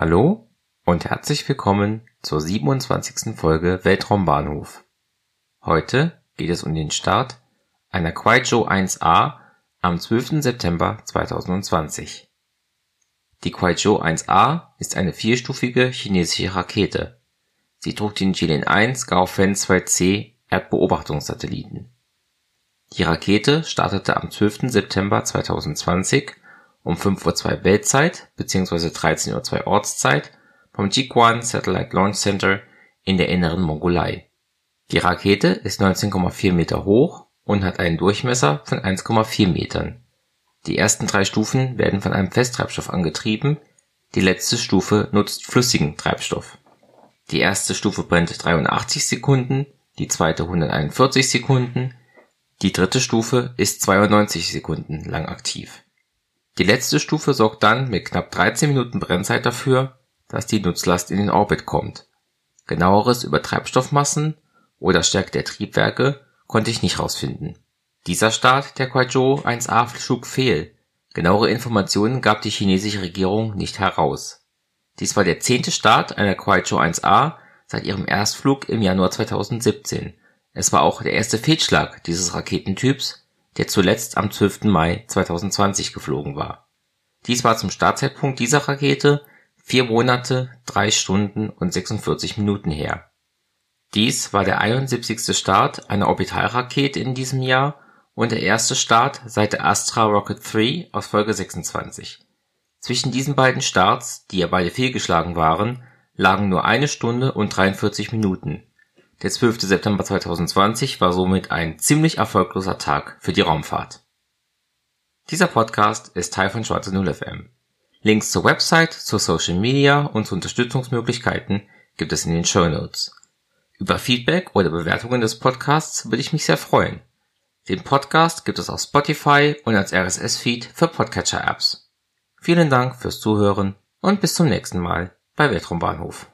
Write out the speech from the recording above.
Hallo und herzlich willkommen zur 27. Folge Weltraumbahnhof. Heute geht es um den Start einer Kuaizhou 1A am 12. September 2020. Die Kuaizhou 1A ist eine vierstufige chinesische Rakete. Sie trug den Jilin 1 Gaofen 2C Erdbeobachtungssatelliten. Die Rakete startete am 12. September 2020 um 5:02 Uhr Weltzeit bzw. 13:02 Uhr Ortszeit vom Jiuquan Satellite Launch Center in der Inneren Mongolei. Die Rakete ist 19,4 Meter hoch und hat einen Durchmesser von 1,4 Metern. Die ersten drei Stufen werden von einem Festtreibstoff angetrieben, die letzte Stufe nutzt flüssigen Treibstoff. Die erste Stufe brennt 83 Sekunden, die zweite 141 Sekunden, die dritte Stufe ist 92 Sekunden lang aktiv. Die letzte Stufe sorgt dann mit knapp 13 Minuten Brennzeit dafür, dass die Nutzlast in den Orbit kommt. Genaueres über Treibstoffmassen oder Stärke der Triebwerke konnte ich nicht rausfinden. Dieser Start der Kuaizhou 1A schlug fehl. Genauere Informationen gab die chinesische Regierung nicht heraus. Dies war der zehnte Start einer Kuaizhou 1A seit ihrem Erstflug im Januar 2017. Es war auch der erste Fehlschlag dieses Raketentyps, der zuletzt am 12. Mai 2020 geflogen war. Dies war zum Startzeitpunkt dieser Rakete vier Monate, drei Stunden und 46 Minuten her. Dies war der 71. Start einer Orbitalrakete in diesem Jahr und der erste Start seit der Astra Rocket 3 aus Folge 26. Zwischen diesen beiden Starts, die ja beide fehlgeschlagen waren, lagen nur eine Stunde und 43 Minuten. Der 12. September 2020 war somit ein ziemlich erfolgloser Tag für die Raumfahrt. Dieser Podcast ist Teil von Schwarze Null FM. Links zur Website, zur Social Media und zu Unterstützungsmöglichkeiten gibt es in den Show Notes. Über Feedback oder Bewertungen des Podcasts würde ich mich sehr freuen. Den Podcast gibt es auf Spotify und als RSS-Feed für Podcatcher-Apps. Vielen Dank fürs Zuhören und bis zum nächsten Mal bei Weltraumbahnhof.